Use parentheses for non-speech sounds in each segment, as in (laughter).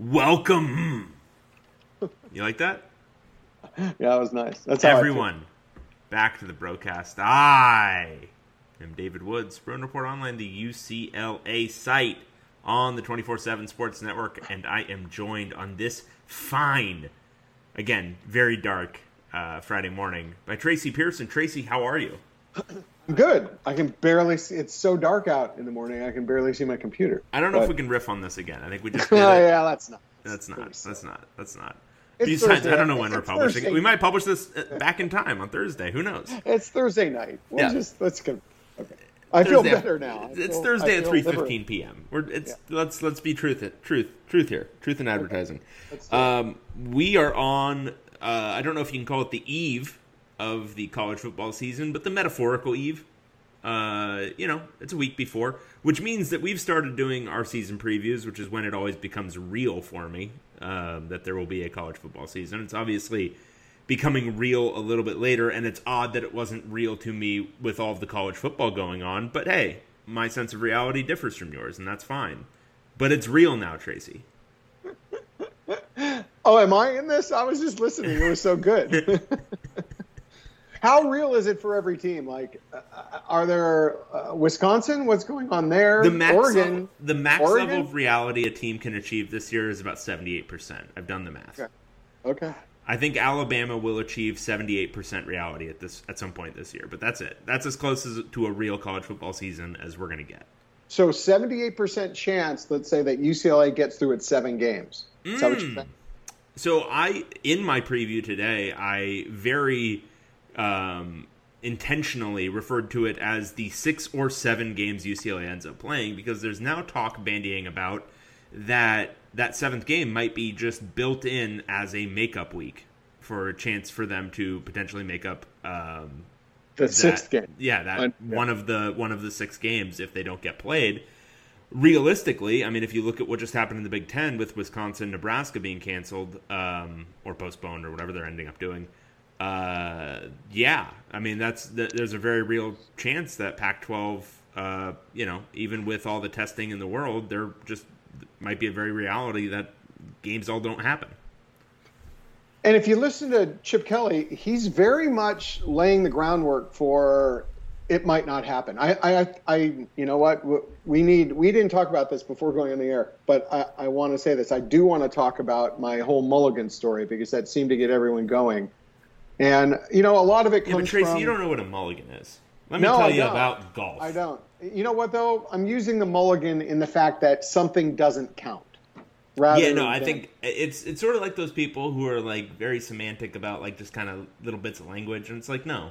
Welcome. You like that? Yeah, that was nice. That's. Everyone, back to the broadcast. I am David Woods, Bruin Report Online, the UCLA site on the 24 7 Sports Network, and I am joined on this fine, again, very dark uh, Friday morning by Tracy Pearson. Tracy, how are you? (clears throat) I'm good. I can barely see. It's so dark out in the morning. I can barely see my computer. I don't know if we can riff on this again. I think we just (laughs) Oh, yeah, that's not. That's not. pretty That's not. That's not. It's Besides, Thursday. I don't know when we're publishing. Thursday. We might publish this uh, back in time on Thursday. Who knows? It's Thursday night. We'll Yeah. just let's go. Okay. I feel better now. I It's Thursday at feel three fifteen p.m. We're it's let's let's be truth truth truth here truth in advertising. It. Um, we are on. Uh, I don't know if you can call it the eve of the college football season, but the metaphorical eve. Uh, you know, it's a week before, which means that we've started doing our season previews, which is when it always becomes real for me um, that there will be a college football season. It's obviously becoming real a little bit later, and it's odd that it wasn't real to me with all of the college football going on. But hey, my sense of reality differs from yours, and that's fine. But it's real now, Tracy. (laughs) Oh, am I in this? I was just listening. It was so good. (laughs) How real is it for every team? Like, uh, are there uh, Wisconsin? What's going on there? The max Oregon. level, the max Oregon? level of reality a team can achieve this year is about seventy eight percent. I've done the math. Okay. Okay. I think Alabama will achieve seventy eight percent reality at this at some point this year, but that's it. That's as close as, to a real college football season as we're going to get. So, seventy-eight percent chance. Let's say that UCLA gets through its seven games. Is that what Mm. you think? So I, in my preview today, I very um, intentionally referred to it as the six or seven games UCLA ends up playing because there's now talk bandying about that that seventh game might be just built in as a makeup week for a chance for them to potentially make up um, The that- sixth game. Yeah, that Un- yeah. one of the one of the six games if they don't get played. Realistically, I mean, if you look at what just happened in the Big Ten with Wisconsin, Nebraska being canceled um, or postponed or whatever they're ending up doing, uh, yeah, I mean that's th- there's a very real chance that Pac-12, uh, you know, even with all the testing in the world, there just might be a very reality that games all don't happen. And if you listen to Chip Kelly, he's very much laying the groundwork for it might not happen. I, I, I you know what? We need. We didn't talk about this before going on the air, but I, I want to say this. I do want to talk about my whole Mulligan story because that seemed to get everyone going. And you know, a lot of it Yeah, but Tracy, from. you don't know what a mulligan is. Let me No, tell you about golf. I don't. You know what though? I'm using the Mulligan in the fact that something doesn't count. Rather yeah, no, I than- think it's it's sort of like those people who are like very semantic about like just kind of little bits of language, and it's like no,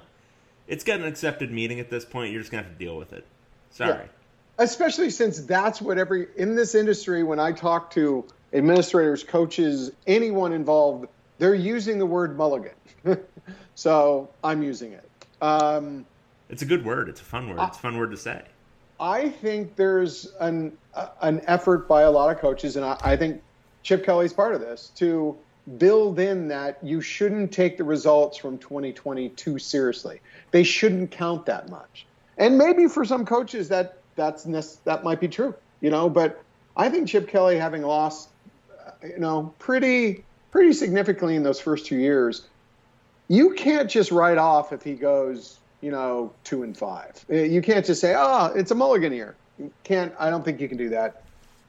it's got an accepted meaning at this point. You're just gonna have to deal with it. Sorry. Yeah. especially since that's what every in this industry when i talk to administrators coaches anyone involved they're using the word mulligan (laughs) so i'm using it um, It's a good word. It's a fun word. It's a fun word to say. i think there's an uh, an effort by a lot of coaches and I, I think chip kelly's part of this to build in that you shouldn't take the results from 2020 too seriously they shouldn't count that much and maybe for some coaches that that's that might be true you know but i think chip kelly having lost uh, you know pretty pretty significantly in those first two years you can't just write off if he goes you know two and five you can't just say oh it's a mulligan year you can't i don't think you can do that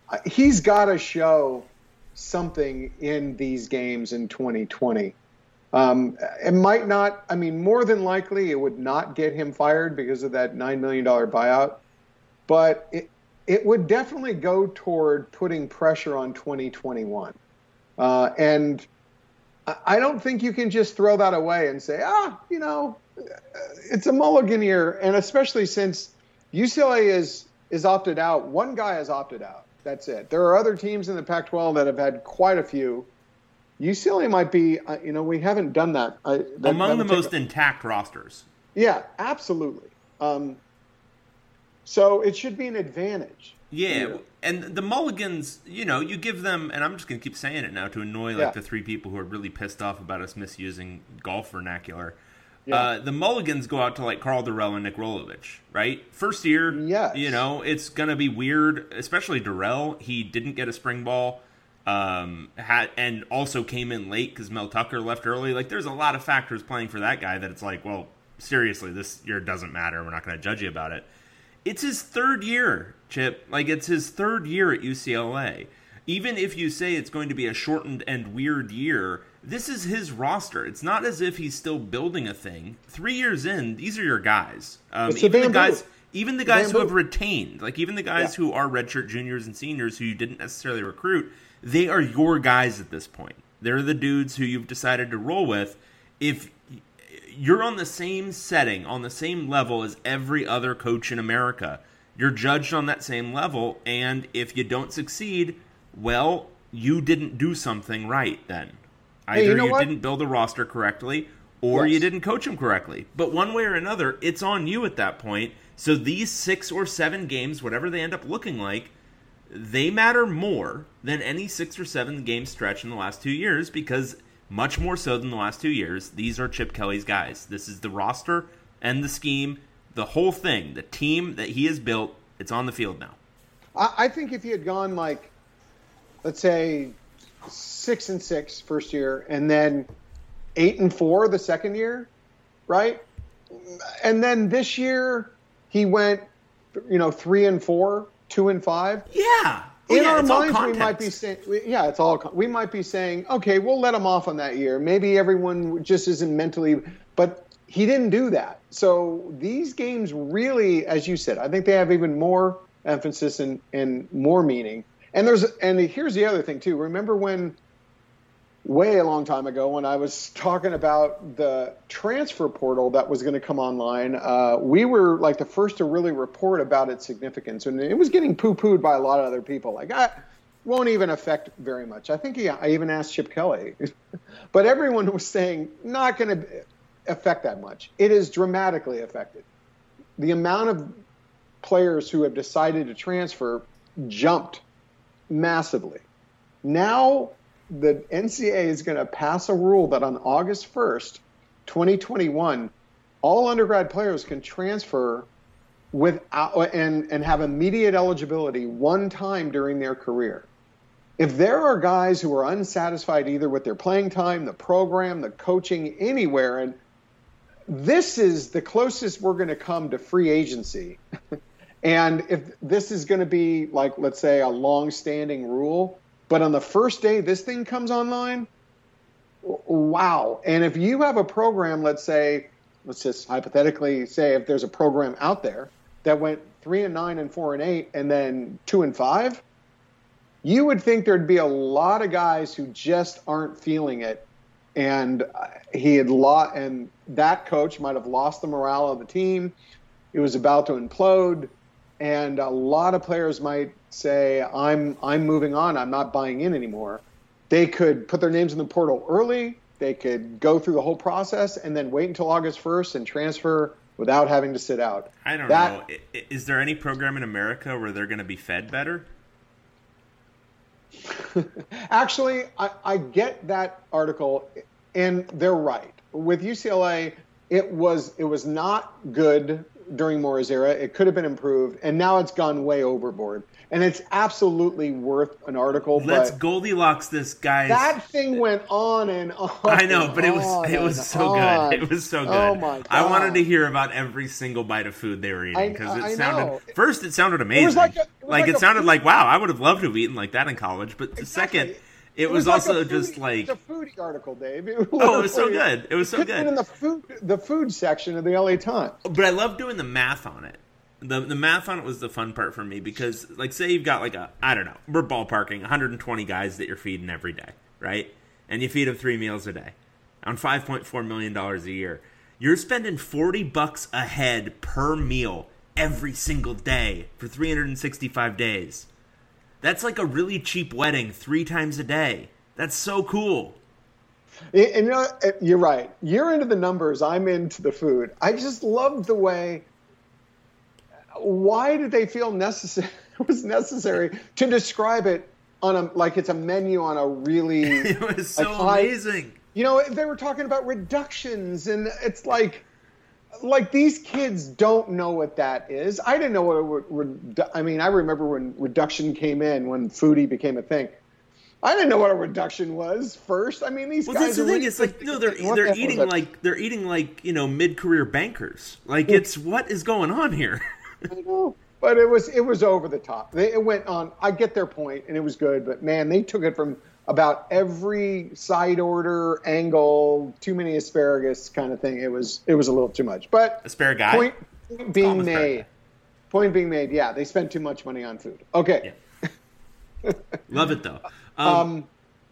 Uh, he's got to show something in these games in 2020 um, it might not. I mean, more than likely, it would not get him fired because of that nine million dollar buyout. But it it would definitely go toward putting pressure on 2021. Uh, and I- don't think you can just throw that away and say, ah, you know, it's a mulligan year. And especially since UCLA is is opted out, one guy has opted out. That's it. There are other teams in the Pac-12 that have had quite a few. UCLA might be, uh, you know, we haven't done that. I, that Among the most take- intact rosters. yeah, absolutely. Um, so it should be an advantage. Yeah, Yeah. and the Mulligans, you know, you give them, and I'm just going to keep saying it now to annoy like Yeah. the three people who are really pissed off about us misusing golf vernacular. Yeah. Uh, the Mulligans go out to like Karl Dorrell and Nick Rolovich, right? First year, Yes. you know, it's going to be weird, especially Dorrell. He didn't get a spring ball. um, had and also came in late because Mel Tucker left early. Like, there's a lot of factors playing for that guy that it's like, well, seriously, this year doesn't matter. We're not going to judge you about it. It's his third year, Chip. Like, it's his third year at UCLA. Even if you say it's going to be a shortened and weird year, this is his roster. It's not as if he's still building a thing. Three years in, these are your guys. Um, even the guys, even the guys who have retained, like even the guys Yeah. who are redshirt juniors and seniors who you didn't necessarily recruit, they are your guys at this point. They're the dudes who you've decided to roll with. If you're on the same setting, on the same level as every other coach in America, you're judged on that same level. And if you don't succeed, well, you didn't do something right then. Either Hey, you know you didn't build a roster correctly or you didn't coach them correctly. But one way or another, it's on you at that point. So these six or seven games, whatever they end up looking like, they matter more than any six or seven game stretch in the last two years because much more so than the last two years, these are Chip Kelly's guys. This is the roster and the scheme, the whole thing, the team that he has built. It's on the field now. I, I think if he had gone like, let's say, six and six first year, and then eight and four the second year, right? And then this year he went, you know, three and four, two and five. Yeah. Oh, In yeah, our minds, we might be saying, we- yeah, it's all. con- We might be saying, okay, we'll let him off on that year. Maybe everyone just isn't mentally, but he didn't do that. So these games really, as you said, I think they have even more emphasis and, and more meaning. And there's and here's the other thing too. Remember when way a long time ago when I was talking about the transfer portal that was going to come online, uh, we were like the first to really report about its significance, and it was getting poo-pooed by a lot of other people. Like, ah, won't even affect very much. I think he, I even asked Chip Kelly, (laughs) but everyone was saying not going to affect that much. It is dramatically affected. The amount of players who have decided to transfer jumped massively. Now the NCAA is going to pass a rule that on August 1st, 2021, all undergrad players can transfer without and, and have immediate eligibility one time during their career. If there are guys who are unsatisfied either with their playing time, the program, the coaching, anywhere, and this is the closest we're going to come to free agency. (laughs) and if this is going to be like, let's say, a long-standing rule, but on the first day this thing comes online, wow! And if you have a program, let's say, let's just hypothetically say, if there's a program out there that went three and nine and four and eight, and then two and five, you would think there'd be a lot of guys who just aren't feeling it and uh, he had lost, and that coach might have lost the morale of the team. It was about to implode, and a lot of players might say, "I'm I'm moving on. I'm not buying in anymore." They could put their names in the portal early. They could go through the whole process and then wait until August 1st and transfer without having to sit out. I don't That- know. Is there any program in America where they're going to be fed better? (laughs) Actually, I, I get that article, and they're right. With UCLA, it was it was not good during Mora's era. It could have been improved, and now it's gone way overboard. And it's absolutely worth an article. Let's Goldilocks this guy's. that thing went on and on. (laughs) I know, but it was it was so on. good. It was so good. Oh my I wanted to hear about every single bite of food they were eating because it I sounded know. first it sounded amazing. like a- it was like like it sounded food- like wow, I would have loved to have eaten like that in college. But the Exactly. second, it, It was, like also a just foodie- like a foodie article, Dave. (laughs) Oh, it was so good. It was so good. been in the food the food section of the LA Times. but I love doing the math on it. The the math on it was the fun part for me because like say you've got like a I don't know we're ballparking 120 guys that you're feeding every day right and you feed them three meals a day on 5.4 million dollars a year you're spending 40 bucks a head per meal every single day for 365 days that's like a really cheap wedding three times a day that's so cool And you know, uh, you're right. You're into the numbers. I'm into the food. I just love the way. Why did they feel necessary? (laughs) It was necessary to describe it on a like it's a menu on a really. (laughs) it was so high- amazing You know, they were talking about reductions, and it's like, like these kids don't know what that is. I didn't know what. A, re- I mean, I remember when reduction came in, when foodie became a thing. I didn't know what a reduction was first. I mean, these well, guys. that's the are thing. It's like no, they're they're the eating like they're eating like you know mid career bankers. Like it's what is going on here? (laughs) (laughs) I know. But it was it was over the top. They, it went on. I get their point, and it was good. But man, they took it from about every side order angle, too many asparagus kind of thing. It was it was a little too much. But Asparagus. point, point being made. asparagus. Point being made. Yeah, they spent too much money on food. Okay. (laughs) Love it though. Um, Um,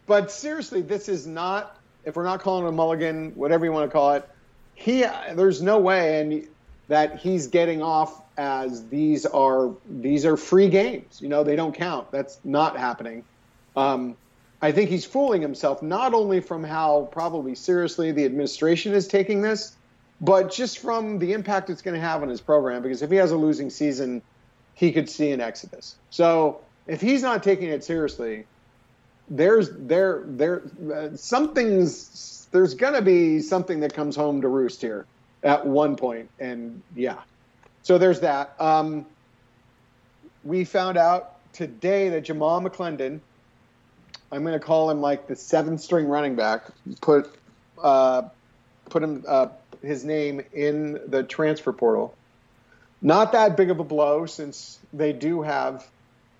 but seriously, this is not. If we're not calling it a mulligan, whatever you want to call it, he there's no way and that he's getting off as these are these are free games. You know, they don't count. That's not happening. Um, I think he's fooling himself not only from how probably seriously the administration is taking this, but just from the impact it's going to have on his program. Because if he has a losing season, he could see an exodus. So if he's not taking it seriously, there's there there uh, something's there's gonna be something that comes home to roost here at one point, and yeah. So there's that. Um, we found out today that Jamal McClendon, I'm gonna call him like the seventh string running back, put uh, put him uh, his name in the transfer portal. Not that big of a blow since they do have.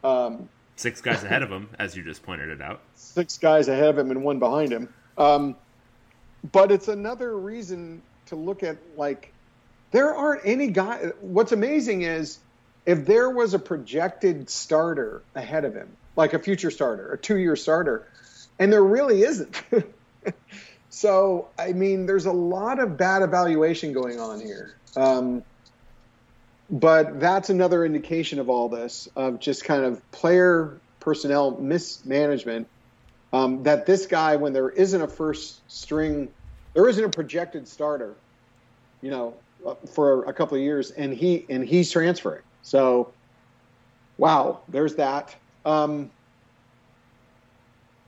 Um, six guys ahead of him, as you just pointed it out. six guys ahead of him and one behind him. Um, but it's another reason to look at like there aren't any guys. What's amazing is if there was a projected starter ahead of him, like a future starter, a two-year starter, and there really isn't. (laughs) so I mean, there's a lot of bad evaluation going on here. Um, but that's another indication of all this of just kind of player personnel mismanagement um, that this guy when there isn't a first string there isn't a projected starter you know for a couple of years and he and he's transferring so wow there's that um,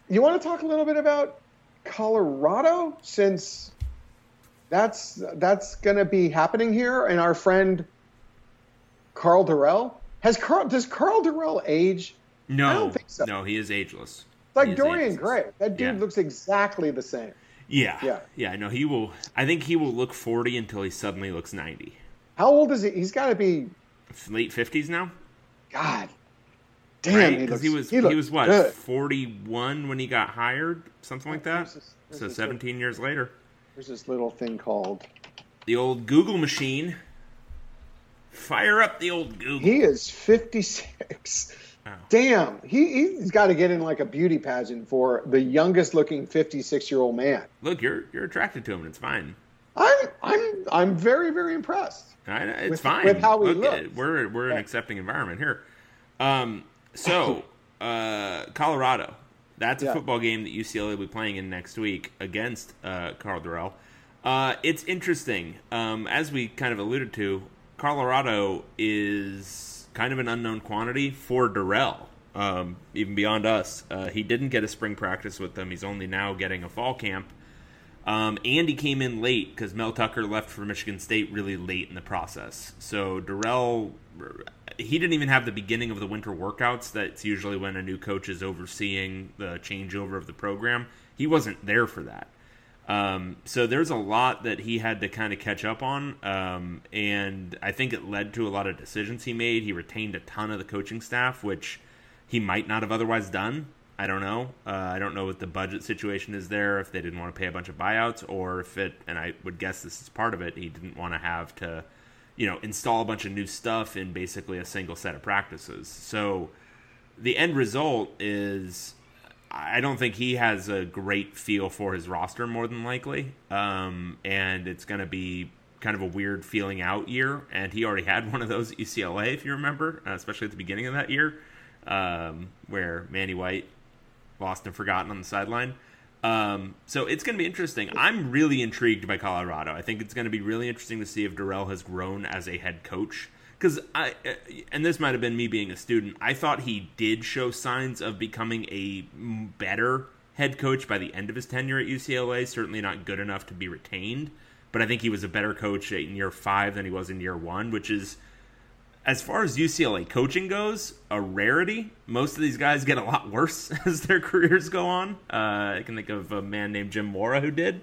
you want to talk a little bit about colorado since that's that's going to be happening here and our friend Karl Dorrell has Karl does Karl Dorrell age? No, I don't think so. no, he is ageless. It's like Dorian ageless. Gray. That dude Yeah. looks exactly the same. Yeah, Yeah. yeah. No, he will. I think he will look forty until he suddenly looks ninety. How old is he? He's got to be Late fifties now, God. Damn, right? he, Because he was he, he, was what good. forty-one when he got hired, something like that. There's this- there's So this seventeen years later, there's this little thing called. the old Google machine. Fire up the old Google. He is 56. Oh. Damn, he he's got to get in like a beauty pageant for the youngest looking 56 year old man. Look, you're you're attracted to him, and it's fine. I'm I'm I'm very very impressed. I, it's With- fine. with how we Look, looks. We're we're an accepting environment here. Um, so (coughs) uh, Colorado. That's a Yeah. football game that UCLA will be playing in next week against uh, Karl Dorrell. Uh, it's interesting. Um, as we kind of alluded to, Colorado is kind of an unknown quantity for Dorrell. Um, even beyond us, uh, he didn't get a spring practice with them. He's only now getting a fall camp. Um, and he came in late because Mel Tucker left for Michigan State really late in the process. So Dorrell, he didn't even have the beginning of the winter workouts. That's usually when a new coach is overseeing the changeover of the program. He wasn't there for that. Um, so there's a lot that he had to kind of catch up on, um, and I think it led to a lot of decisions he made. He retained a ton of the coaching staff, which he might not have otherwise done. I don't know. Uh, I don't know what the budget situation is there. If they didn't want to pay a bunch of buyouts, or if it, and I would guess this is part of it. He didn't want to have to, you know, install a bunch of new stuff in basically a single set of practices. So the end result is I don't think he has a great feel for his roster more than likely. Um, and it's going to be kind of a weird feeling out year. And he already had one of those (laughs) at UCLA, if you remember, uh, especially at the beginning of that year, um, where Manny White lost and forgotten on the sideline. Um, so it's going to be interesting. I'm really intrigued by Colorado. I think it's going to be really interesting to see if Dorrell has grown as a head coach. Because I, uh, and this might have been me being a student, I thought he did show signs of becoming a better head coach by the end of his tenure at UCLA. Certainly not good enough to be retained, but I think he was a better coach in year five than he was in year one, which is as far as UCLA coaching goes, a rarity. Most of these guys get a lot worse (laughs) as their careers go on. Uh, I can think of a man named Jim Mora who did,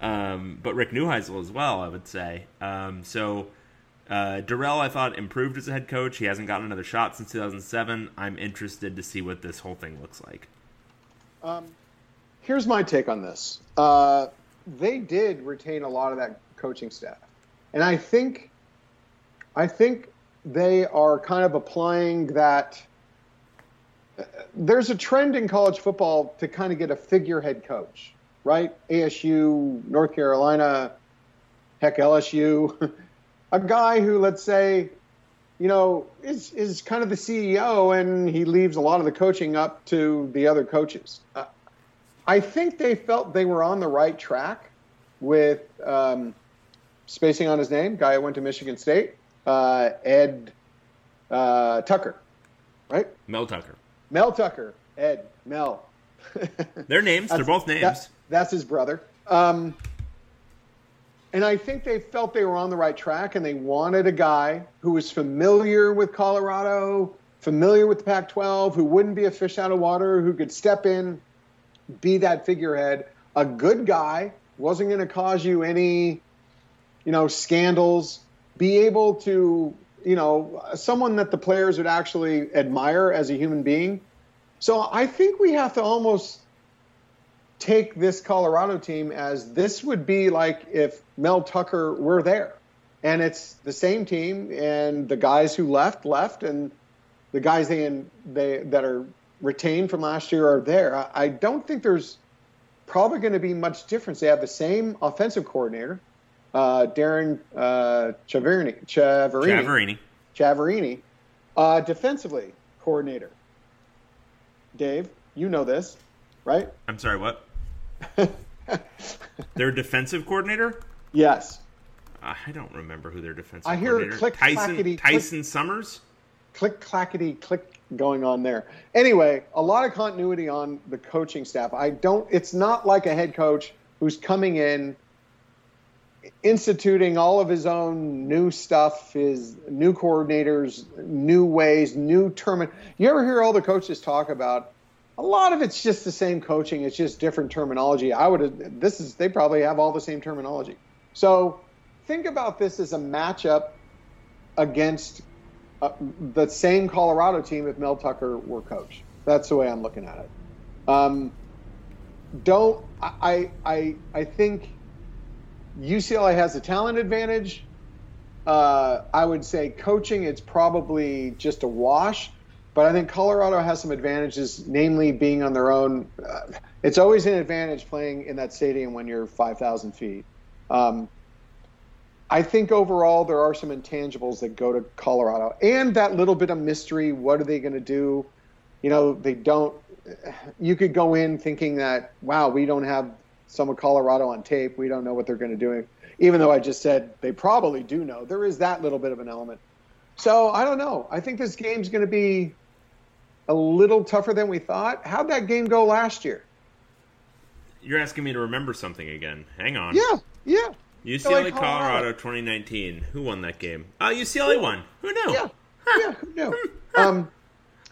um, but Rick Neuheisel as well. I would say. Um, so uh, Dorrell, I thought improved as a head coach. He hasn't gotten another shot since 2007. I'm interested to see what this whole thing looks like. Um, here's my take on this. Uh, they did retain a lot of that coaching staff, and I think, I think they are kind of applying that. There's a trend in college football to kind of get a figurehead coach, right? ASU, North Carolina, heck, LSU, (laughs) a guy who, let's say, you know, is is kind of the CEO, and he leaves a lot of the coaching up to the other coaches. Uh, I think they felt they were on the right track with um, spacing on his name, guy who went to Michigan State uh, Ed uh, Tucker, right? Mel Tucker. Mel Tucker. Ed. Mel. (laughs) Their names. They're both names. That, that's his brother. Um, and I think they felt they were on the right track, and they wanted a guy who was familiar with Colorado, familiar with the Pac-12, who wouldn't be a fish out of water, who could step in, be that figurehead, a good guy, wasn't going to cause you any, you know, scandals, be able to, you know, someone that the players would actually admire as a human being. So I think we have to almost take this Colorado team as this would be like if Mel Tucker were there. And it's the same team, and the guys who left left, and the guys they they that are retained from last year are there. I, I don't think there's probably going to be much difference. They have the same offensive coordinator uh, Darrin uh, Chiaverini, Chiaverini, Chiaverini, uh, defensively coordinator. Dave, you know this, right? I'm sorry, what? (laughs) their defensive coordinator? Yes. Uh, I don't remember who their defensive. I hear click Tyson clackety, Tyson click, Summers. Click clackety click going on there. Anyway, a lot of continuity on the coaching staff. I don't. It's not like a head coach who's coming in instituting all of his own new stuff, his new coordinators, new ways, new term. You ever hear all the coaches talk about? A lot of it's just the same coaching. It's just different terminology. I would. This is. They probably have all the same terminology. So think about this as a matchup against uh, the same Colorado team if Mel Tucker were coach. That's the way I'm looking at it. Um, don't I? I I think UCLA has a talent advantage. Uh, I would say coaching, it's probably just a wash. But I think Colorado has some advantages, namely being on their own. Uh, it's always an advantage playing in that stadium when you're 5,000 feet. Um, I think overall there are some intangibles that go to Colorado, and that little bit of mystery. What are they going to do? You know, they don't. You could go in thinking that, wow, we don't have some of Colorado on tape. We don't know what they're going to do. Even though I just said they probably do know, there is that little bit of an element. So I don't know. I think this game's going to be a little tougher than we thought. How'd that game go last year? You're asking me to remember something again. Hang on. Yeah, yeah. UCLA, Colorado. Colorado 2019. Who won that game? Uh, UCLA won. Who knew? Yeah, huh. yeah, who knew? (laughs) um,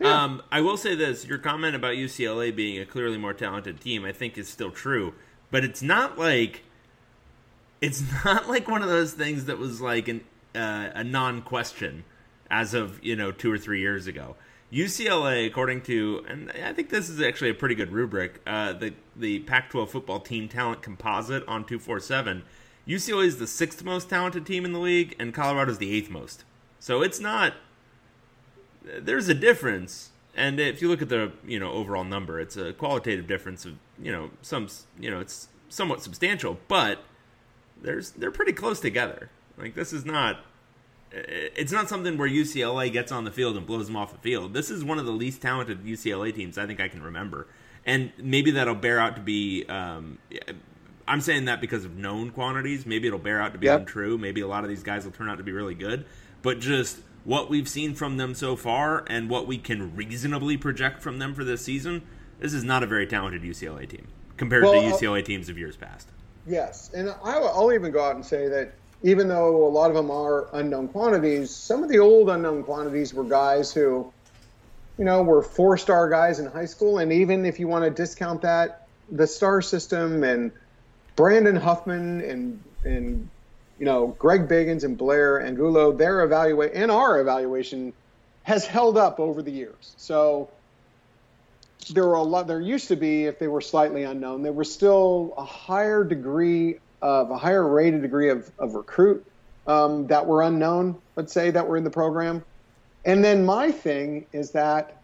yeah. Um, I will say this: your comment about UCLA being a clearly more talented team, I think, is still true but it's not like it's (laughs) not like one of those things that was like an uh, a non-question as of you know two or three years ago. UCLA, according to, and I think this is actually a pretty good rubric, uh, the the Pac-12 football team talent composite on two four seven. UCLA is the sixth most talented team in the league, and Colorado is the eighth most. So it's not. There's a difference, and if you look at the you know overall number, it's a qualitative difference of you know some you know it's somewhat substantial, but there's they're pretty close together. Like this is not it's not something where UCLA gets on the field and blows them off the field. This is one of the least talented UCLA teams I think I can remember, and maybe that'll bear out to be. Um, I'm saying that because of known quantities. Maybe it'll bear out to be yep. untrue. Maybe a lot of these guys will turn out to be really good, but just what we've seen from them so far and what we can reasonably project from them for this season, this is not a very talented UCLA team compared well, to UCLA teams of years past. Yes, and I'll even go out and say that even though a lot of them are unknown quantities, some of the old unknown quantities were guys who, you know, were four star guys in high school. And even if you want to discount that, the star system and Brandon Huffman and, and, you know, Greg Biggins and Blair Angulo, their evaluate and our evaluation has held up over the years. So there were a lot, there used to be, if they were slightly unknown, there was still a higher degree of a higher rated degree of, of recruit um, that were unknown, let's say, that were in the program. And then my thing is that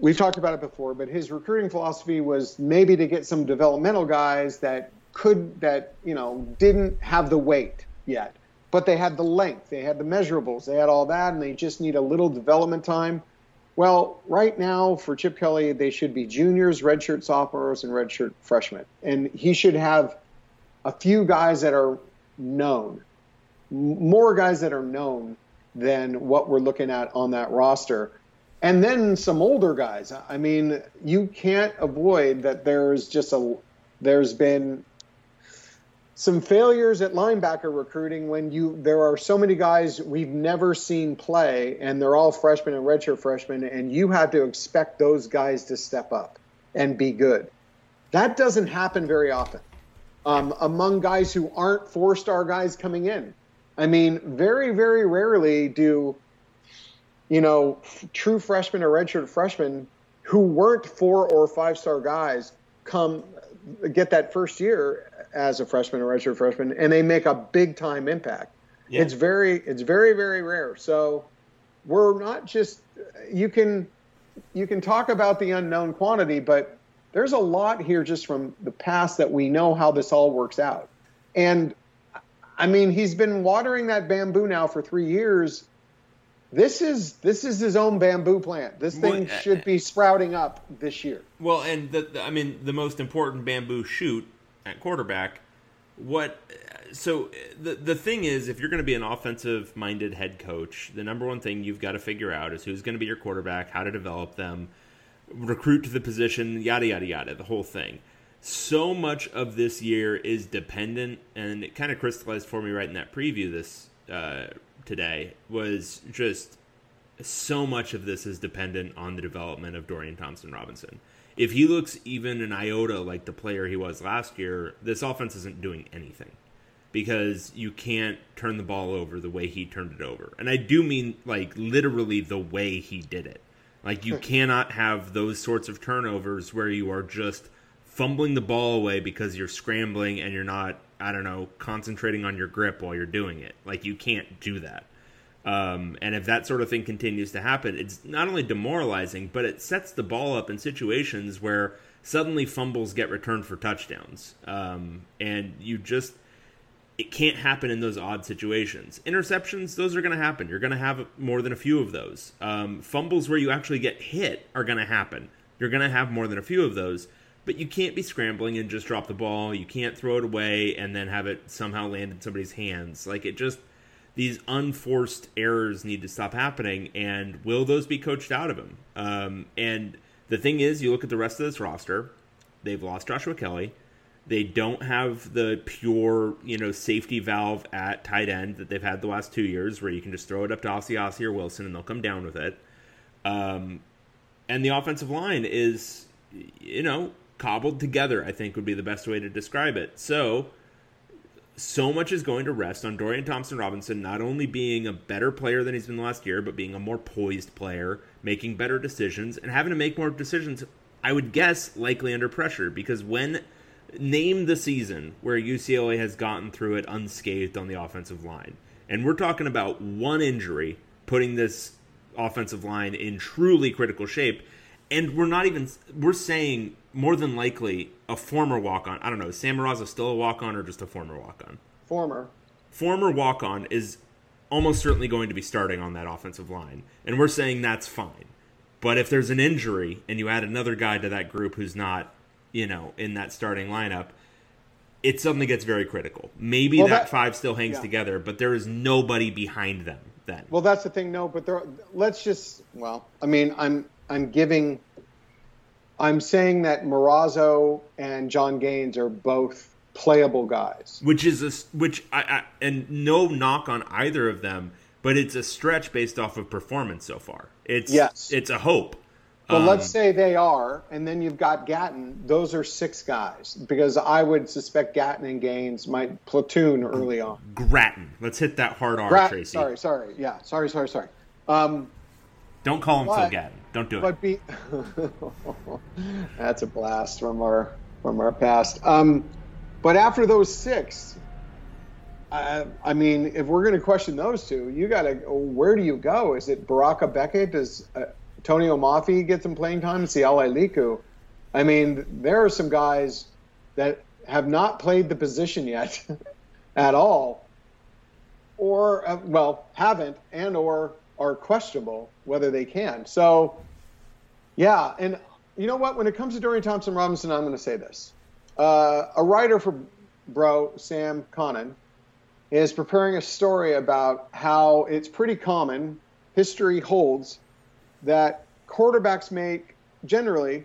we've talked about it before, but his recruiting philosophy was maybe to get some developmental guys that could, that, you know, didn't have the weight yet, but they had the length, they had the measurables, they had all that, and they just need a little development time. Well, right now for Chip Kelly, they should be juniors, redshirt sophomores, and redshirt freshmen. And he should have a few guys that are known, more guys that are known than what we're looking at on that roster. And then some older guys. I mean, you can't avoid that there's just a there's been some failures at linebacker recruiting when you there are so many guys we've never seen play and they're all freshmen and redshirt freshmen and you have to expect those guys to step up and be good. That doesn't happen very often um, among guys who aren't four star guys coming in. I mean, very, very rarely do, you know, f- true freshmen or redshirt freshmen who weren't four or five star guys come get that first year as a freshman or redshirt freshman and they make a big time impact. Yeah. It's very, it's very, very rare. So we're not just, you can, you can talk about the unknown quantity, but there's a lot here just from the past that we know how this all works out. And I mean, he's been watering that bamboo now for three years. This is this is his own bamboo plant. This thing well, should be sprouting up this year. Well, and the, the, I mean, the most important bamboo shoot at quarterback. What? So the the thing is, if you're going to be an offensive minded head coach, the number one thing you've got to figure out is who's going to be your quarterback, how to develop them recruit to the position, yada, yada, yada, the whole thing. So much of this year is dependent, and it kind of crystallized for me right in that preview this uh, today, was just so much of this is dependent on the development of Dorian Thompson Robinson. If he looks even an iota like the player he was last year, this offense isn't doing anything because you can't turn the ball over the way he turned it over. And I do mean like literally the way he did it. Like you cannot have those sorts of turnovers where you are just fumbling the ball away because you're scrambling and you're not, I don't know, concentrating on your grip while you're doing it. Like you can't do that. Um, and if that sort of thing continues to happen, it's not only demoralizing, but it sets the ball up in situations where suddenly fumbles get returned for touchdowns. Um, and you just it can't happen in those odd situations. Interceptions, those are going to happen. You're going to have more than a few of those. Um, fumbles where you actually get hit are going to happen. You're going to have more than a few of those. But you can't be scrambling and just drop the ball. You can't throw it away and then have it somehow land in somebody's hands. Like it just, these unforced errors need to stop happening. And will those be coached out of him? Um, and the thing is, you look at the rest of this roster, they've lost Joshua Kelly they don't have the pure, you know, safety valve at tight end that they've had the last two years, where you can just throw it up to Asiasi or Wilson and they'll come down with it. Um, and the offensive line is, you know, cobbled together. I think would be the best way to describe it. So, so much is going to rest on Dorian Thompson Robinson not only being a better player than he's been last year, but being a more poised player, making better decisions, and having to make more decisions. I would guess likely under pressure because when name the season where UCLA has gotten through it unscathed on the offensive line. And we're talking about one injury putting this offensive line in truly critical shape. And we're not even, we're saying more than likely a former walk on. I don't know, is Sam Marrazzo still a walk on or just a former walk on? Former. Former walk on is almost certainly going to be starting on that offensive line. And we're saying that's fine. But if there's an injury and you add another guy to that group who's not you know, in that starting lineup, it suddenly gets very critical. Maybe well, that, that, five still hangs yeah. together, but there is nobody behind them then. Well, that's the thing. No, but there. Let's just. Well, I mean, I'm I'm giving. I'm saying that Marrazzo and John Gaines are both playable guys. Which is a which I, I and no knock on either of them, but it's a stretch based off of performance so far. It's Yes. it's a hope. But Um, let's say they are, and then you've got Gatton. Those are six guys because I would suspect Gatton and Gaines might platoon early on. Grattan. Let's hit that hard R, Tracy. sorry, sorry, yeah, sorry, sorry, sorry. Um, Don't call him Phil But- Gatton. Don't do it. but be (laughs) that's a blast from our from our past. Um, but after those six, I, I mean, if we're going to question those two, you got to. Where do you go? Is it Baraka Beckett? Does uh, Tony Omafi get some playing time? Ali Liku? I mean, there are some guys that have not played the position yet (laughs) at all, or uh, well, haven't, and or are questionable whether they can. So, yeah, and you know what? When it comes to Dorian Thompson Robinson, I'm going to say this: uh, a writer for Bro, Sam Conan is preparing a story about how it's pretty common. History holds that quarterbacks make generally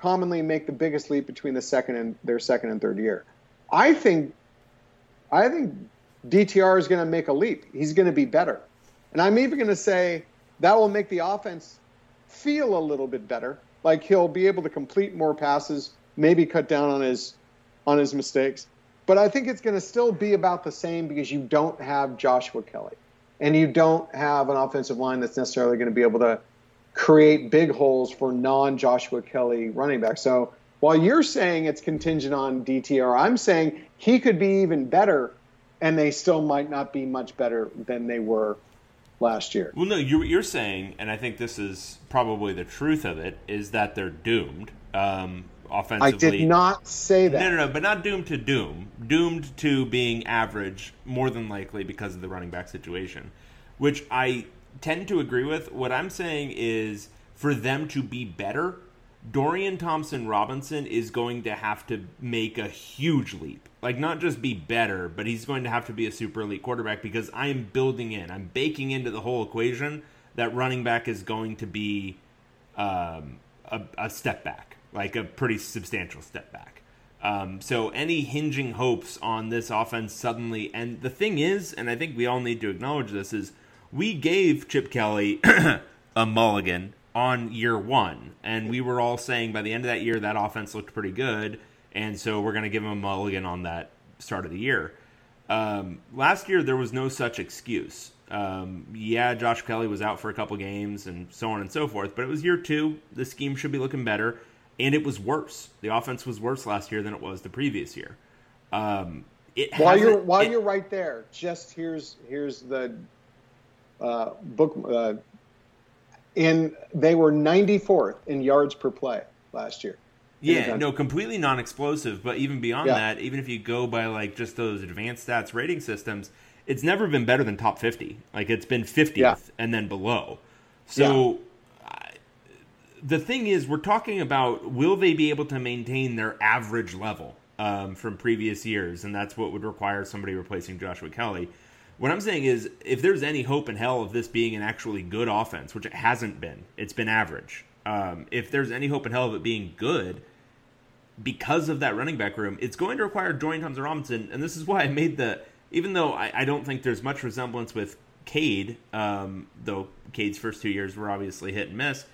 commonly make the biggest leap between the second and their second and third year. I think I think DTR is going to make a leap. He's going to be better. And I'm even going to say that will make the offense feel a little bit better. Like he'll be able to complete more passes, maybe cut down on his on his mistakes. But I think it's going to still be about the same because you don't have Joshua Kelly. And you don't have an offensive line that's necessarily going to be able to create big holes for non Joshua Kelly running backs. So while you're saying it's contingent on DTR, I'm saying he could be even better, and they still might not be much better than they were last year. Well, no, you're, you're saying, and I think this is probably the truth of it, is that they're doomed um, I offensively. did not say that. No, no, no, but not doomed to doom. Doomed to being average, more than likely because of the running back situation, which I tend to agree with. What I'm saying is for them to be better, Dorian Thompson Robinson is going to have to make a huge leap. Like, not just be better, but he's going to have to be a super elite quarterback because I am building in, I'm baking into the whole equation that running back is going to be um, a, a step back, like a pretty substantial step back. Um, so any hinging hopes on this offense suddenly, and the thing is, and I think we all need to acknowledge this, is we gave Chip Kelly (clears throat) a mulligan on year one, and we were all saying by the end of that year that offense looked pretty good, and so we're going to give him a mulligan on that start of the year. Um, last year there was no such excuse. Um, yeah, Josh Kelly was out for a couple games and so on and so forth, but it was year two. The scheme should be looking better, and it was worse. The offense was worse last year than it was the previous year. Um, it While you're while it- you're right there, just here's here's the uh, book. Uh, in they were 94th in yards per play last year. Yeah, no, completely non-explosive. But even beyond Yeah. that, even if you go by like just those advanced stats rating systems, it's never been better than top fifty. Like it's been fiftieth Yeah. and then below. So I- the thing is, we're talking about will they be able to maintain their average level um, from previous years, and that's what would require somebody replacing Joshua Kelly. What I'm saying is, if there's any hope in hell of this being an actually good offense, which it hasn't been, it's been average. Um, if there's any hope in hell of it being good, because of that running back room, it's going to require Dorian Thompson Robinson, and this is why I made the. Even though I, I don't think there's much resemblance with Cade, um, though Cade's first two years were obviously hit and miss,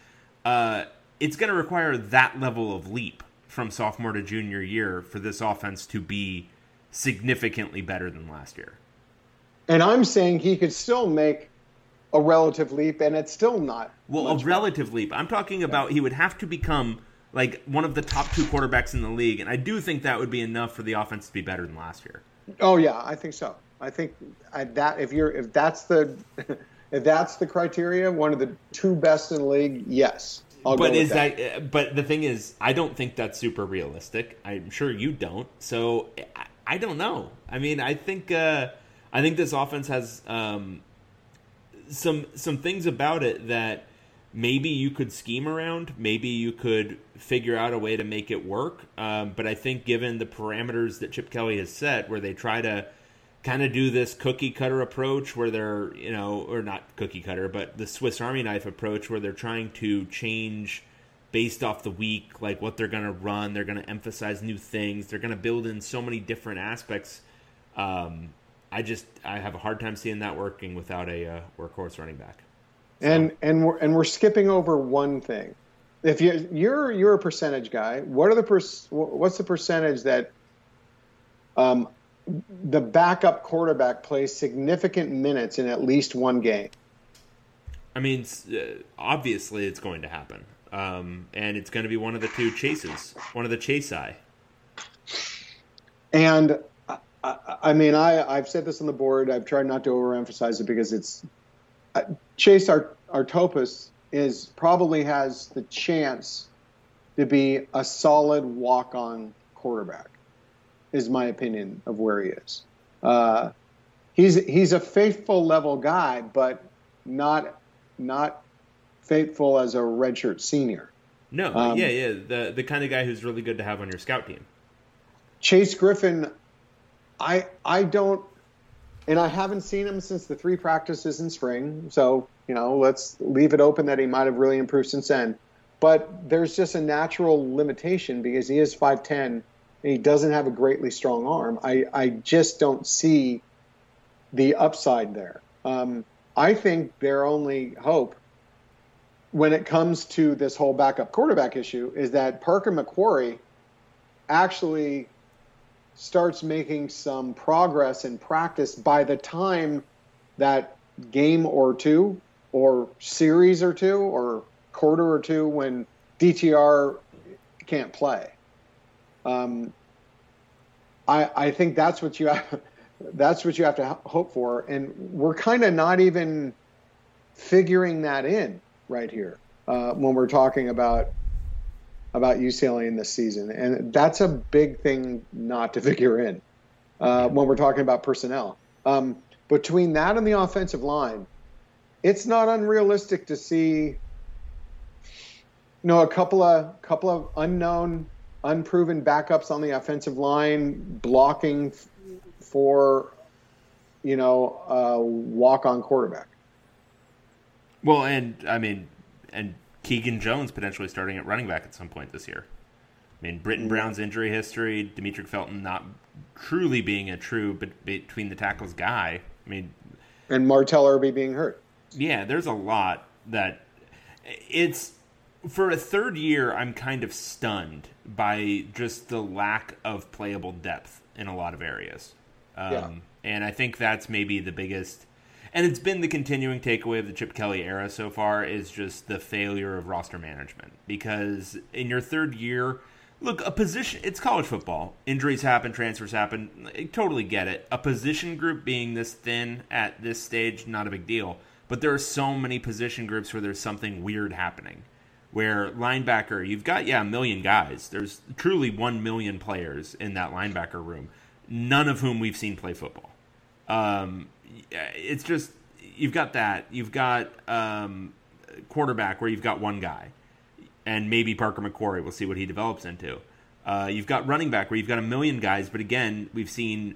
uh, it's going to require that level of leap from sophomore to junior year for this offense to be significantly better than last year. And I'm saying he could still make a relative leap, and it's still not. Well, a relative leap. I'm talking about he would have to become like one of the top two quarterbacks in the league, and I do think that would be enough for the offense to be better than last year. Oh yeah, I think so. I think I, that if you're if that's the (laughs) if that's the criteria, one of the two best in the league, yes. I'll but is that. uh, But the thing is, I don't think that's super realistic. I'm sure you don't. So I, I don't know. I mean, I think uh, I think this offense has um, some some things about it that maybe you could scheme around. Maybe you could figure out a way to make it work. Um, but I think given the parameters that Chip Kelly has set, where they try to kind of do this cookie cutter approach where they're you know or not cookie cutter but the swiss army knife approach where they're trying to change based off the week, like what they're going to run. They're going to emphasize new things. They're going to build in so many different aspects. Um, I just I have a hard time seeing that working without a uh, workhorse running back. So. And and we're and we're skipping over one thing. If you you're you're a percentage guy, what are the per, what's the percentage that um, the backup quarterback plays significant minutes in at least one game? I mean, uh, obviously it's going to happen, um, and it's going to be one of the two chases, one of the chase eye. And I, I mean, I I've said this on the board. I've tried not to overemphasize it because it's uh, Chase Art, Artopoeus is probably has the chance to be a solid walk-on quarterback. Is my opinion of where he is. Uh, he's he's a faithful level guy, but not not faithful as a redshirt senior. No, um, yeah, yeah, the the kind of guy who's really good to have on your scout team. Chase Griffin, I I don't, and I haven't seen him since the three practices in spring. So you know, let's leave it open that he might have really improved since then. But there's just a natural limitation because he is five ten and he doesn't have a greatly strong arm. I I just don't see the upside there. Um, I think their only hope when it comes to this whole backup quarterback issue is that Parker McQuarrie actually starts making some progress in practice by the time that game or two or series or two or quarter or two when DTR can't play. Um, I, I think that's what you have, (laughs) that's what you have to hope for, and we're kind of not even figuring that in right here uh, when we're talking about about UCLA in this season, and that's a big thing not to (laughs) figure in uh, when we're talking about personnel. Um, between that and the offensive line, it's not unrealistic to see, you know, a couple of couple of unknown, unproven backups on the offensive line blocking for, you know, a walk-on quarterback. Well, and I mean, and Keegan Jones potentially starting at running back at some point this year. I mean, Brittain Brown's injury history, Demetric Felton not truly being a true between the tackles guy. I mean, and Martell Irby being hurt. Yeah, there's a lot that it's for a third year. I'm kind of stunned by just the lack of playable depth in a lot of areas. Um, yeah. And I think that's maybe the biggest and it's been the continuing takeaway of the Chip Kelly era so far is just the failure of roster management. Because in your third year look a position it's college football. Injuries happen transfers happen. I totally get it. A position group being this thin at this stage not a big deal. But there are so many position groups where there's something weird happening. Where linebacker you've got yeah a million guys. There's truly 1 million players in that linebacker room none of whom we've seen play football. Um, it's just you've got that. You've got um, quarterback where you've got one guy, and maybe Parker McQuarrie. We'll see what he develops into. Uh, you've got running back where you've got a million guys, but again, we've seen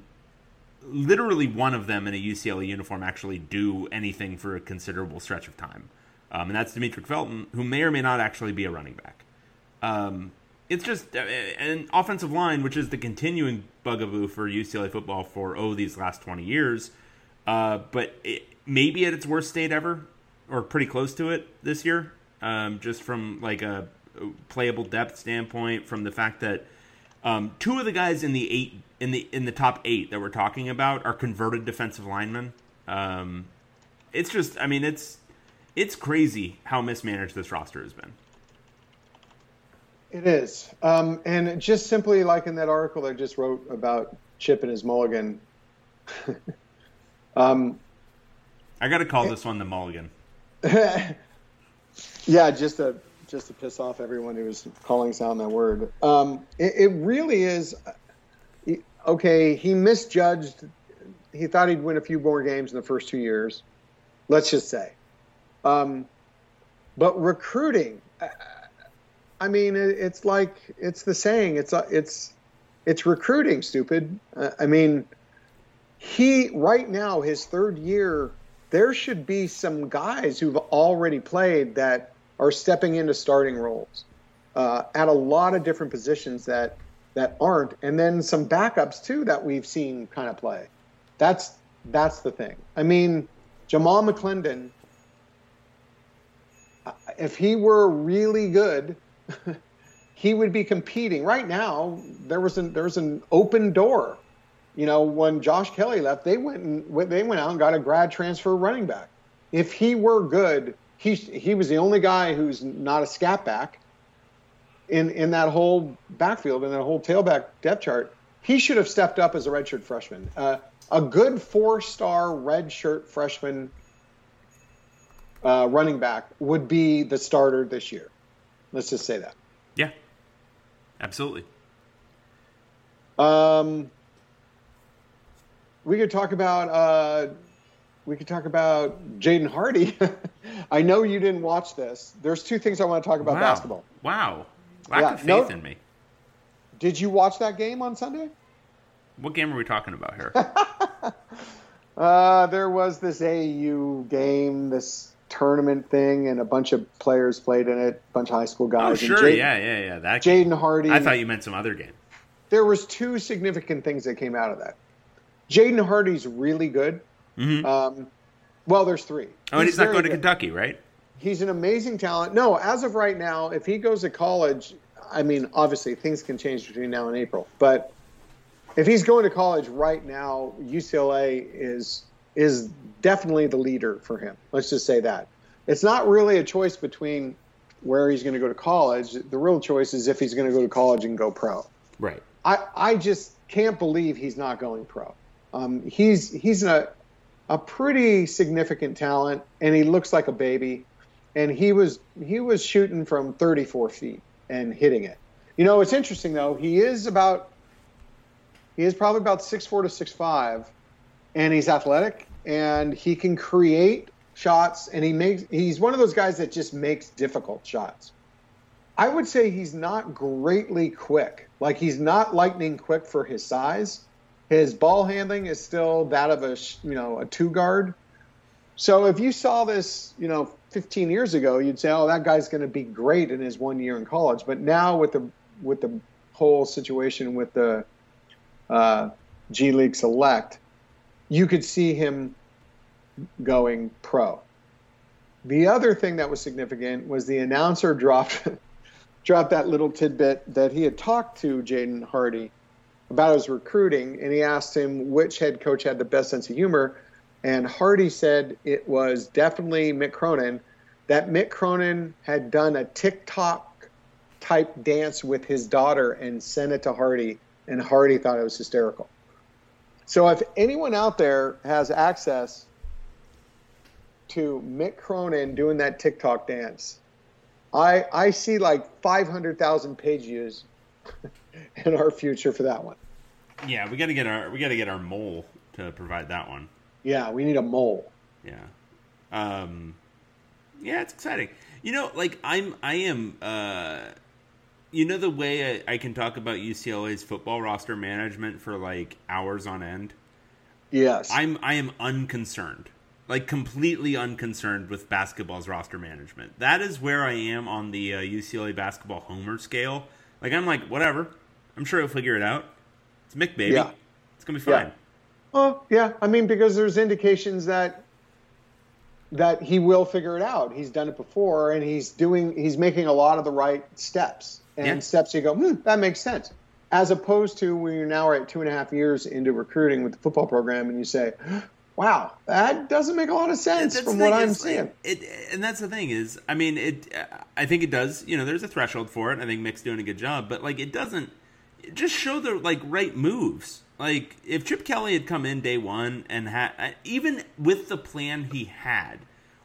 literally one of them in a UCLA uniform actually do anything for a considerable stretch of time, um, and that's Demetric Felton, who may or may not actually be a running back. Um, it's just uh, an offensive line, which is the continuing bugaboo for UCLA football for oh these last twenty years uh, but it, maybe at its worst state ever, or pretty close to it this year. Um, just from like a playable depth standpoint, from the fact that um, two of the guys in the eight in the in the top eight that we're talking about are converted defensive linemen. Um, it's just, I mean, it's it's crazy how mismanaged this roster has been. It is, um, and just simply like in that article I just wrote about Chip and his mulligan. (laughs) Um, I got to call this one the mulligan. (laughs) yeah, just to just to piss off everyone who was calling sound that word. Um, it, it, really is. Okay, he misjudged. He thought he'd win a few more games in the first two years. Let's just say. Um, but recruiting, I mean, it's like it's the saying. It's it's it's recruiting, stupid. I mean he right now his third year there should be some guys who've already played that are stepping into starting roles uh, at a lot of different positions that that aren't, and then some backups too that we've seen kind of play. That's that's the thing. I mean, Jamal McClendon, uh, if he were really good, (laughs) he would be competing. Right now, there was an there was an open door. You know, when Josh Kelley left, they went and they went out and got a grad transfer running back. If he were good, he he was the only guy who's not a scat back in in that whole backfield and that whole tailback depth chart. He should have stepped up as a redshirt freshman. Uh, a good four-star redshirt freshman uh, running back would be the starter this year. Let's just say that. Yeah, absolutely. Um, we could talk about uh, we could talk about Jaden Hardy. (laughs) I know you didn't watch this. There's two things I want to talk about wow. basketball. Wow, lack Yeah, of faith no- in me. Did you watch that game on Sunday? What game are we talking about here? (laughs) Uh, there was this AU game, this tournament thing, and a bunch of players played in it. A bunch of high school guys. oh, guys. sure, and Jaden, yeah, yeah, yeah. That. Jaden Hardy. I thought you meant some other game. there was two significant things that came out of that. Jaden Hardy's really good. Mhm. Um, well, there's three. Oh, and he's not going to good. Kentucky, right? He's an amazing talent. No, as of right now, if he goes to college, I mean, obviously things can change between now and April, but if he's going to college right now, UCLA is is definitely the leader for him. Let's just say that. It's not really a choice between where he's going to go to college. The real choice is if he's going to go to college and go pro. Right. I, I just can't believe he's not going pro. Um, he's he's a a pretty significant talent, and he looks like a baby. And he was he was shooting from 34 feet and hitting it. You know, it's interesting though. He is about he is probably about six four to six five, and he's athletic and he can create shots. And he makes he's one of those guys that just makes difficult shots. I would say he's not greatly quick. Like he's not lightning quick for his size. His ball handling is still that of a you know a two guard. So if you saw this, you know, 15 years ago, you'd say, "Oh, that guy's going to be great in his one year in college." But now with the with the whole situation with the uh, G League Select, you could see him going pro. The other thing that was significant was the announcer (laughs) dropped dropped that little tidbit that he had talked to Jaden Hardy about his recruiting, and he asked him which head coach had the best sense of humor, and Hardy said it was definitely Mick Cronin. That Mick Cronin had done a TikTok type dance with his daughter and sent it to Hardy, and Hardy thought it was hysterical. So if anyone out there has access to Mick Cronin doing that TikTok dance, I I see like 500,000 page views (laughs) in our future for that one. Yeah, we got to get our we got to get our mole to provide that one. Yeah, we need a mole. Yeah. Um yeah, it's exciting. You know, like I'm I am uh you know the way I, I can talk about UCLA's football roster management for like hours on end? Yes. I'm I am unconcerned. Like completely unconcerned with basketball's roster management. That is where I am on the uh, UCLA basketball homer scale. Like I'm like whatever. I'm sure he'll figure it out. It's Mick baby. Yeah. It's going to be Yeah. fine. Well, yeah. I mean, because there's indications that that he will figure it out. He's done it before, and he's doing. He's making a lot of the right steps and Yeah. steps. You go, hmm, that makes sense. As opposed to when you're now at two and a half years into recruiting with the football program, and you say, "Wow, that doesn't make a lot of sense That's from what I'm is, seeing." It, and that's the thing is, I mean, it. I think it does. You know, there's a threshold for it. I think Mick's doing a good job, but like, it doesn't. Just show the like right moves. Like, if Chip Kelly had come in day one and had even with the plan he had,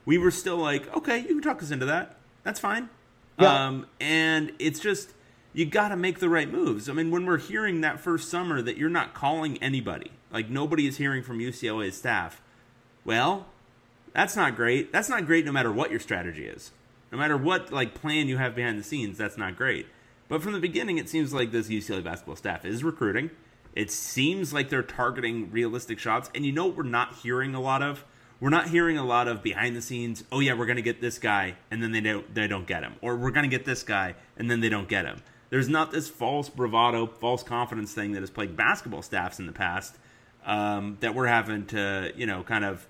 we were still like, okay, you can talk us into that. That's fine. Yeah. Um, and it's just you got to make the right moves. I mean, when we're hearing that first summer that you're not calling anybody, like nobody is hearing from UCLA's staff. Well, that's not great. That's not great no matter what your strategy is. No matter what like plan you have behind the scenes, that's not great. But from the beginning it seems like this UCLA basketball staff is recruiting. It seems like they're targeting realistic shots. And you know what we're not hearing a lot of? We're not hearing a lot of behind the scenes. Oh yeah, we're to get this guy, and then they don't they don't get him, or we're to get this guy, and then they don't get him. There's not this false bravado, false confidence thing that has plagued basketball staffs in the past um, that we're having to you know kind of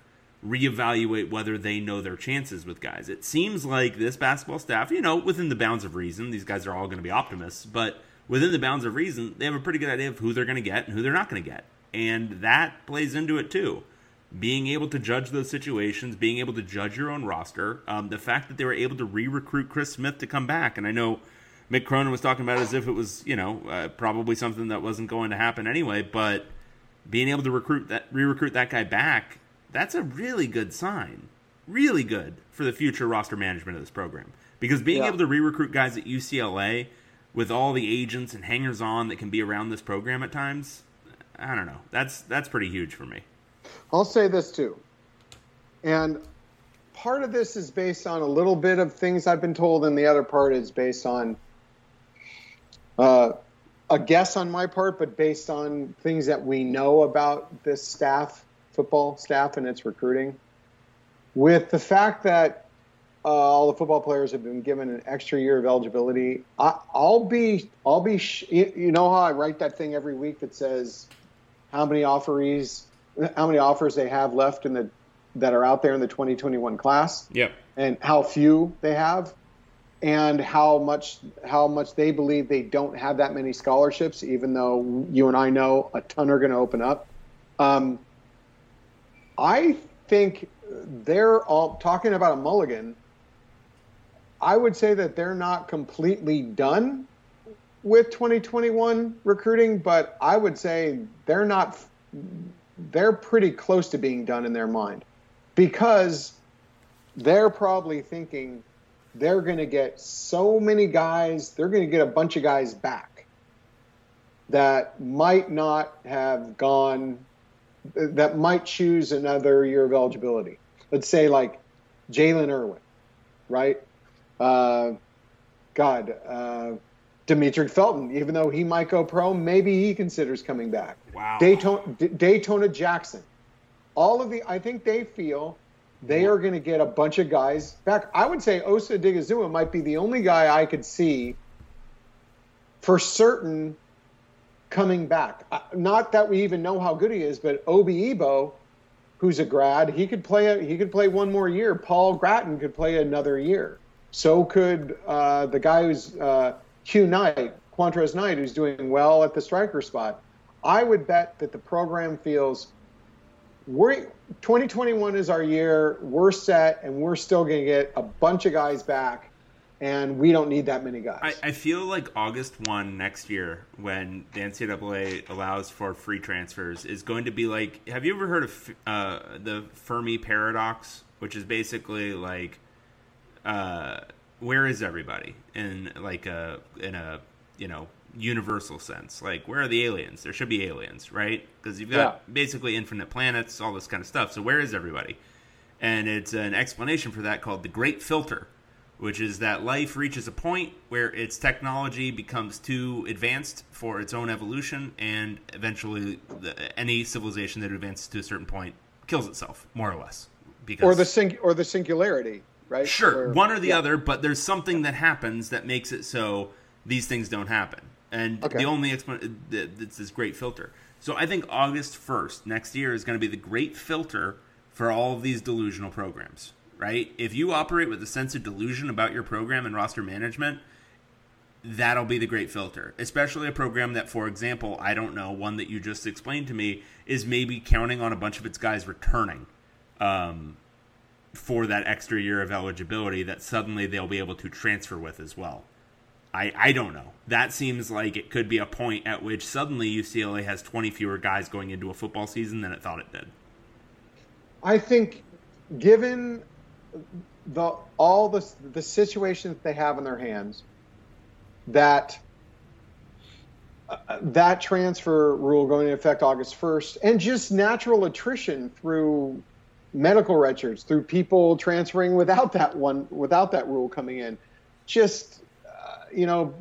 reevaluate whether they know their chances with guys. It seems like this basketball staff, you know, within the bounds of reason, these guys are all going to be optimists, but within the bounds of reason, they have a pretty good idea of who they're going to get and who they're not going to get. And that plays into it too. Being able to judge those situations, being able to judge your own roster, um, the fact that they were able to re recruit Chris Smith to come back. And I know Mick Cronin was talking about it as if it was, you know, uh, probably something that wasn't going to happen anyway, but being able to recruit that re recruit that guy back that's a really good sign. Really good for the future roster management of this program. Because being yeah. able to re recruit guys at UCLA with all the agents and hangers on that can be around this program at times, I don't know. That's that's pretty huge for me. I'll say this too. And part of this is based on a little bit of things I've been told, and the other part is based on uh, a guess on my part, but based on things that we know about this staff football staff and its recruiting. With the fact that uh, all the football players have been given an extra year of eligibility, I, will be, I'll be, sh- you know how I write that thing every week that says how many offerees, how many offers they have left in the that are out there in the 2021 class. Yep. And how few they have and how much how much they believe they don't have that many scholarships, even though you and I know a ton are going to open up. Um, I think they're all talking about a mulligan. I would say that they're not completely done with 2021 recruiting, but I would say they're not. They're pretty close to being done in their mind because they're probably thinking they're going to get so many guys, they're going to get a bunch of guys back that might not have gone that might choose another year of eligibility. Let's say like Jalen Irwin, right? Uh, God, uh, Demetric Felton, even though he might go pro, maybe he considers coming back. Wow. Datona, D- Datona Jackson. All of the, I think they feel they are going to get a bunch of guys back. I would say Osa Odighizuwa might be the only guy I could see for certain coming back. Uh, not that we even know how good he is, but Obi Eboh, who's a grad, he could play. He could play one more year. Paul Grattan could play another year. So could uh, the guy who's uh, Hugh Knight, Qwuantrezz Knight, who's doing well at the striker spot. I would bet that the program feels we're 2021 is our year. We're set, and we're still going to get a bunch of guys back and we don't need that many guys. I, I, feel like August 1 next year, when the NCAA allows for free transfers, is going to be like have you ever heard of uh, the Fermi paradox, which is basically like, uh, where is everybody in like a in a you know universal sense? Like, where are the aliens? There should be aliens, right? Because you've got yeah. basically infinite planets, all this kind of stuff. So where is everybody? And it's an explanation for that called the Great Filter which is that life reaches a point where its technology becomes too advanced for its own evolution, and eventually, the, any civilization that advances to a certain point kills itself, more or less. Because or the sing- or the singularity, right? Sure, or, one or the yeah. other, but there's something that happens that makes it so these things don't happen, and okay. the only explanation uh, it's this great filter. So I think August first next year is going to be the great filter for all of these delusional programs right? If you operate with a sense of delusion about your program and roster management, that'll be the great filter. Especially a program that, for example, I don't know, one that you just explained to me, is maybe counting on a bunch of its guys returning um, for that extra year of eligibility that suddenly they'll be able to transfer with as well. I, I don't know. That seems like it could be a point at which suddenly UCLA has 20 fewer guys going into a football season than it thought it did. I think, given the all the the situations they have in their hands that uh, that transfer rule going into effect August 1st, and just natural attrition through medical records, through people transferring without that one, without that rule coming in. Just, uh, you know,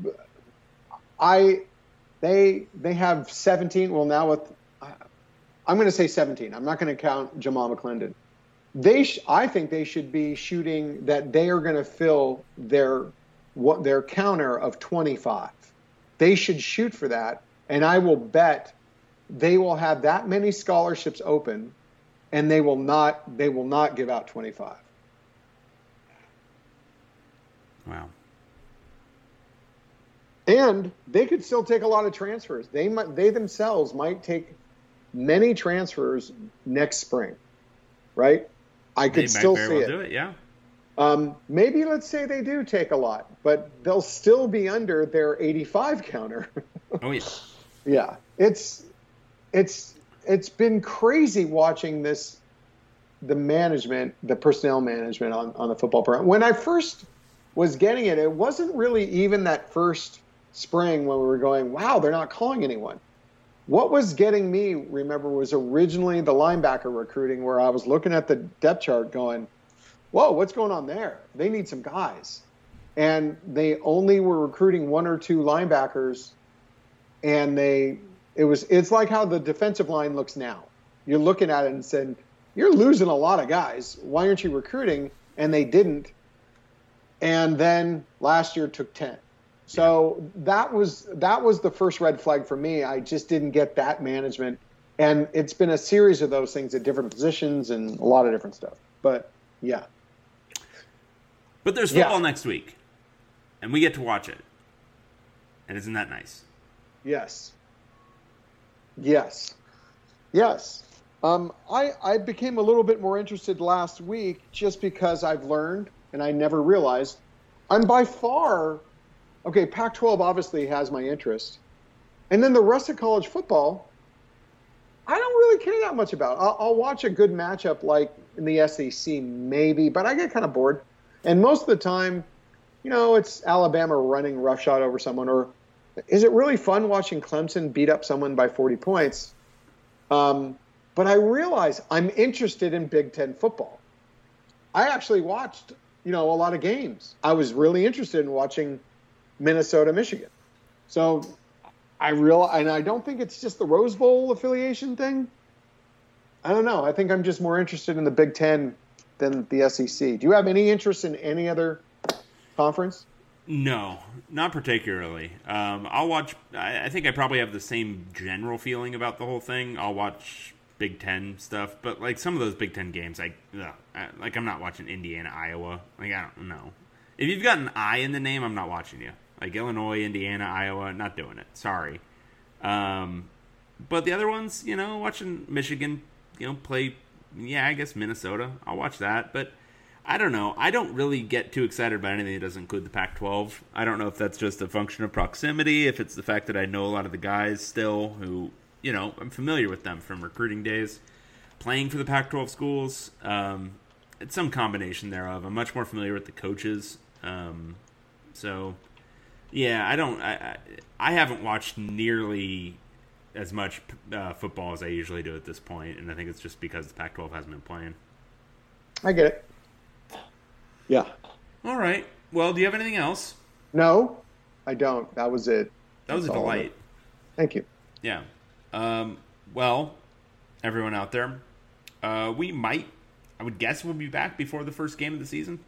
I, they, they have 17. Well, now with, I'm going to say 17. I'm not going to count Jamal McClendon they sh- I think they should be shooting that they are going to fill their what their counter of 25. They should shoot for that, and I will bet they will have that many scholarships open, and they will not they will not give out 25. Wow. And they could still take a lot of transfers. They might they themselves might take many transfers next spring, right? I could still see well it. do it. Yeah. Um, maybe let's say they do take a lot, but they'll still be under their 85 counter. (laughs) Oh yeah. yeah, it's it's it's been crazy watching this the management, the personnel management on on the football program. When I first was getting it, it wasn't really even that first spring when we were going, wow, they're not calling anyone. What was getting me, remember, was originally the linebacker recruiting where I was looking at the depth chart going, whoa, what's going on there? They need some guys. And they only were recruiting one or two linebackers and they it was it's like how the defensive line looks now. You're looking at it and saying, You're losing a lot of guys. Why aren't you recruiting? And they didn't. And then last year took ten. So that was that was the first red flag for me. I just didn't get that management. And it's been a series of those things at different positions and a lot of different stuff. But yeah. But there's Yeah. football next week, and we get to watch it. And isn't that nice? Yes. Yes. Yes. Um, I, I became a little bit more interested last week just because I've learned, and I never realized, I'm by far, okay, Pac 12 obviously has my interest. And then the rest of college football, I don't really care that much about. I'll, I'll watch a good matchup like in the SEC, maybe, but I get kind of bored. And most of the time, you know, it's Alabama running roughshod over someone, or is it really fun watching Clemson beat up someone by 40 points? Um, but I realize I'm interested in Big Ten football. I actually watched, you know, a lot of games. I was really interested in watching Minnesota, Michigan. So I real and I don't think it's just the Rose Bowl affiliation thing. I don't know. I think I'm just more interested in the Big Ten than the SEC. Do you have any interest in any other conference? No, not particularly. Um, I'll watch. I, I think I probably have the same general feeling about the whole thing. I'll watch Big Ten stuff, but like some of those Big Ten games, I like I'm not watching Indiana, Iowa. Like I don't know. If you've got an I in the name, I'm not watching you. Like Illinois, Indiana, Iowa, not doing it. Sorry. Um, but the other ones, you know, watching Michigan, you know, play. Yeah, I guess Minnesota. I'll watch that, but. I don't know. I don't really get too excited about anything that doesn't include the Pac 12. I don't know if that's just a function of proximity, if it's the fact that I know a lot of the guys still who, you know, I'm familiar with them from recruiting days, playing for the Pac 12 schools. Um, it's some combination thereof. I'm much more familiar with the coaches. Um, so, yeah, I don't. I, I, haven't watched nearly as much uh, football as I usually do at this point, and I think it's just because the Pac 12 hasn't been playing. I get it. Yeah. All right. Well, do you have anything else? No, I don't. That was it. That was That's a delight. Thank you. Yeah. Um, well, everyone out there, uh, we might, I would guess we'll be back before the first game of the season.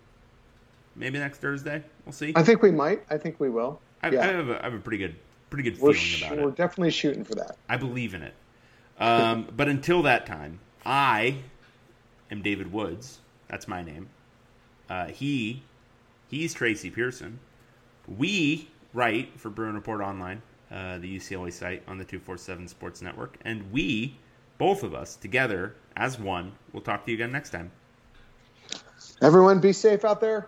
Maybe next Thursday. We'll see. I think we might. I think we will. I, yeah. I, have, a, I have a pretty good, pretty good feeling sh- about it. we're definitely shooting for that. I believe in it. Um, (laughs) but until that time, I am David Woods. That's my name. Uh, he, he's Tracy Pearson. We write for Bruin Report Online, uh, the UCLA site on the 247 Sports Network. And we, both of us, together as one, will talk to you again next time. Everyone be safe out there.